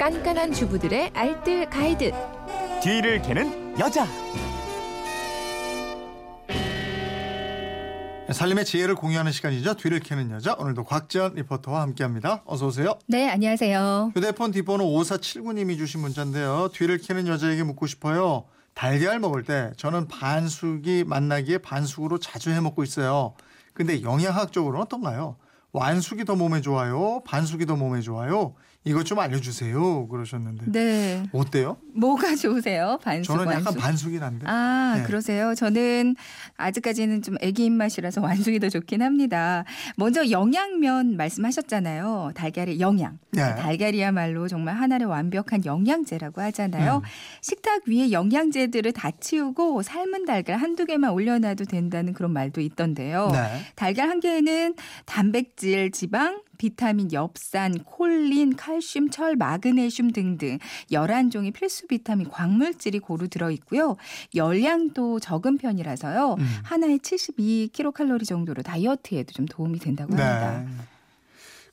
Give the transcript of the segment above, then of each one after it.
깐깐한 주부들의 알뜰 가이드. 뒤를 캐는 여자. 살림의 지혜를 공유하는 시간이죠. 뒤를 캐는 여자. 오늘도 곽지연 리포터와 함께합니다. 어서 오세요. 네, 안녕하세요. 휴대폰 뒷번호 5479님이 주신 문자인데요. 뒤를 캐는 여자에게 묻고 싶어요. 달걀 먹을 때 저는 반숙이 맛나기에 반숙으로 자주 해 먹고 있어요. 근데 영양학적으로는 어떤가요? 완숙이 더 몸에 좋아요? 반숙이 더 몸에 좋아요? 이것 좀 알려주세요. 그러셨는데. 네. 어때요? 뭐가 좋으세요? 반숙, 저는 약간 완숙? 반숙이 난데. 아, 네. 그러세요? 저는 아직까지는 좀 애기 입맛이라서 완숙이 더 좋긴 합니다. 먼저 영양면 말씀하셨잖아요. 달걀의 영양. 네. 달걀이야말로 정말 하나의 완벽한 영양제라고 하잖아요. 음. 식탁 위에 영양제들을 다 치우고 삶은 달걀 한두 개만 올려놔도 된다는 그런 말도 있던데요. 네. 달걀 한 개에는 단백질, 지방, 비타민, 엽산, 콜린, 칼슘, 철, 마그네슘 등등 11종의 필수 비타민 광물질이 고루 들어 있고요. 열량도 적은 편이라서요. 음. 하나에 72kcal 정도로 다이어트에도 좀 도움이 된다고 합니다. 네.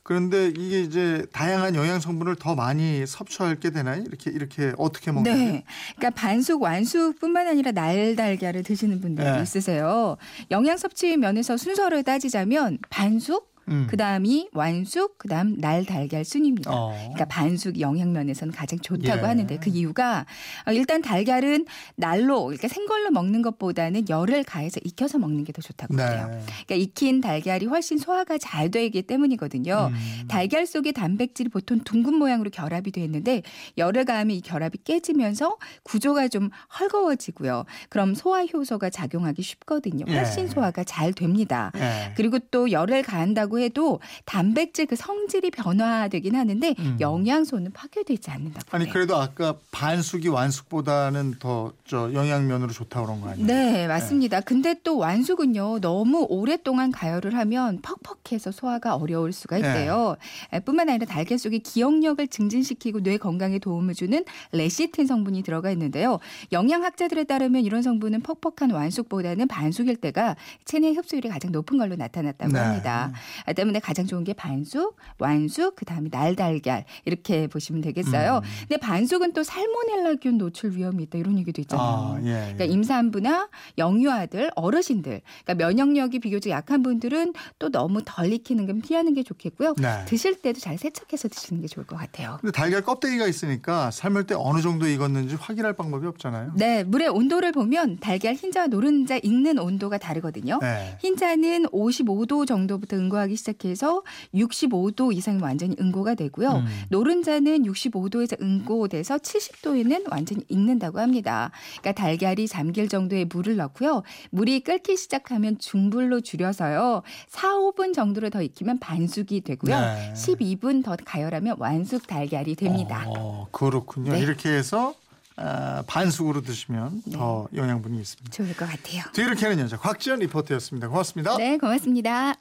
그런데 이게 이제 다양한 영양 성분을 더 많이 섭취하게 되나요? 이렇게 이렇게 어떻게 먹는 게? 네. 그러니까 반숙, 완숙뿐만 아니라 날달걀을 드시는 분들도 네. 있으세요. 영양 섭취 면에서 순서를 따지자면 반숙, 음. 그다음이 완숙, 그다음 날 달걀 순입니다. 어. 그러니까 반숙 영양 면에서는 가장 좋다고 예. 하는데 그 이유가 어, 일단 달걀은 날로 그러니까 생걸로 먹는 것보다는 열을 가해서 익혀서 먹는 게 더 좋다고 그래요. 네. 그러니까 익힌 달걀이 훨씬 소화가 잘 되기 때문이거든요. 음. 달걀 속의 단백질이 보통 둥근 모양으로 결합이 되어 있는데 열을 가하면 이 결합이 깨지면서 구조가 좀 헐거워지고요. 그럼 소화 효소가 작용하기 쉽거든요. 훨씬 예. 소화가 잘 됩니다. 네. 그리고 또 열을 가한다고 해도 단백질 그 성질이 변화되긴 하는데 음. 영양소는 파괴되지 않는다고 아니. 그래도 아까 반숙이 완숙보다는 더 저 영양면으로 좋다 그런 거 아니에요? 네, 맞습니다. 근데 또 완숙은요, 너무 오랫동안 가열을 하면 퍽퍽해서 소화가 어려울 수가 있대요. 에, 뿐만 아니라 달걀 속에 기억력을 증진시키고 뇌 건강에 도움을 주는 레시틴 성분이 들어가 있는데요. 영양학자들에 따르면 이런 성분은 퍽퍽한 완숙보다는 반숙일 때가 체내 흡수율이 가장 높은 걸로 나타났다고 네. 합니다. 아, 때문에 가장 좋은 게 반숙, 완숙, 그다음에 날달걀 이렇게 보시면 되겠어요. 음. 근데 반숙은 또 살모넬라균 노출 위험이 있다 이런 얘기도 있잖아요. 아, 예. 예. 그러니까 임산부나 영유아들, 어르신들, 그러니까 면역력이 비교적 약한 분들은 또 너무 덜 익히는 건 피하는 게 좋겠고요. 네. 드실 때도 잘 세척해서 드시는 게 좋을 것 같아요. 근데 달걀 껍데기가 있으니까 삶을 때 어느 정도 익었는지 확인할 방법이 없잖아요. 네, 물의 온도를 보면 달걀 흰자와 노른자 익는 온도가 다르거든요. 네. 흰자는 55도 정도부터 응고하기 시작해서 65도 이상이 완전히 응고가 되고요. 음. 노른자는 65도에서 응고돼서 70도에는 완전히 익는다고 합니다. 그러니까 달걀이 잠길 정도의 물을 넣고요. 물이 끓기 시작하면 중불로 줄여서요. 4, 5분 정도로 더 익히면 반숙이 되고요. 네. 12분 더 가열하면 완숙 달걀이 됩니다. 어, 그렇군요. 네. 이렇게 해서 아, 반숙으로 드시면 네. 더 영양분이 있습니다. 좋을 것 같아요. 뒤를 캐는 여자 곽지연 리포터였습니다. 고맙습니다. 네, 고맙습니다.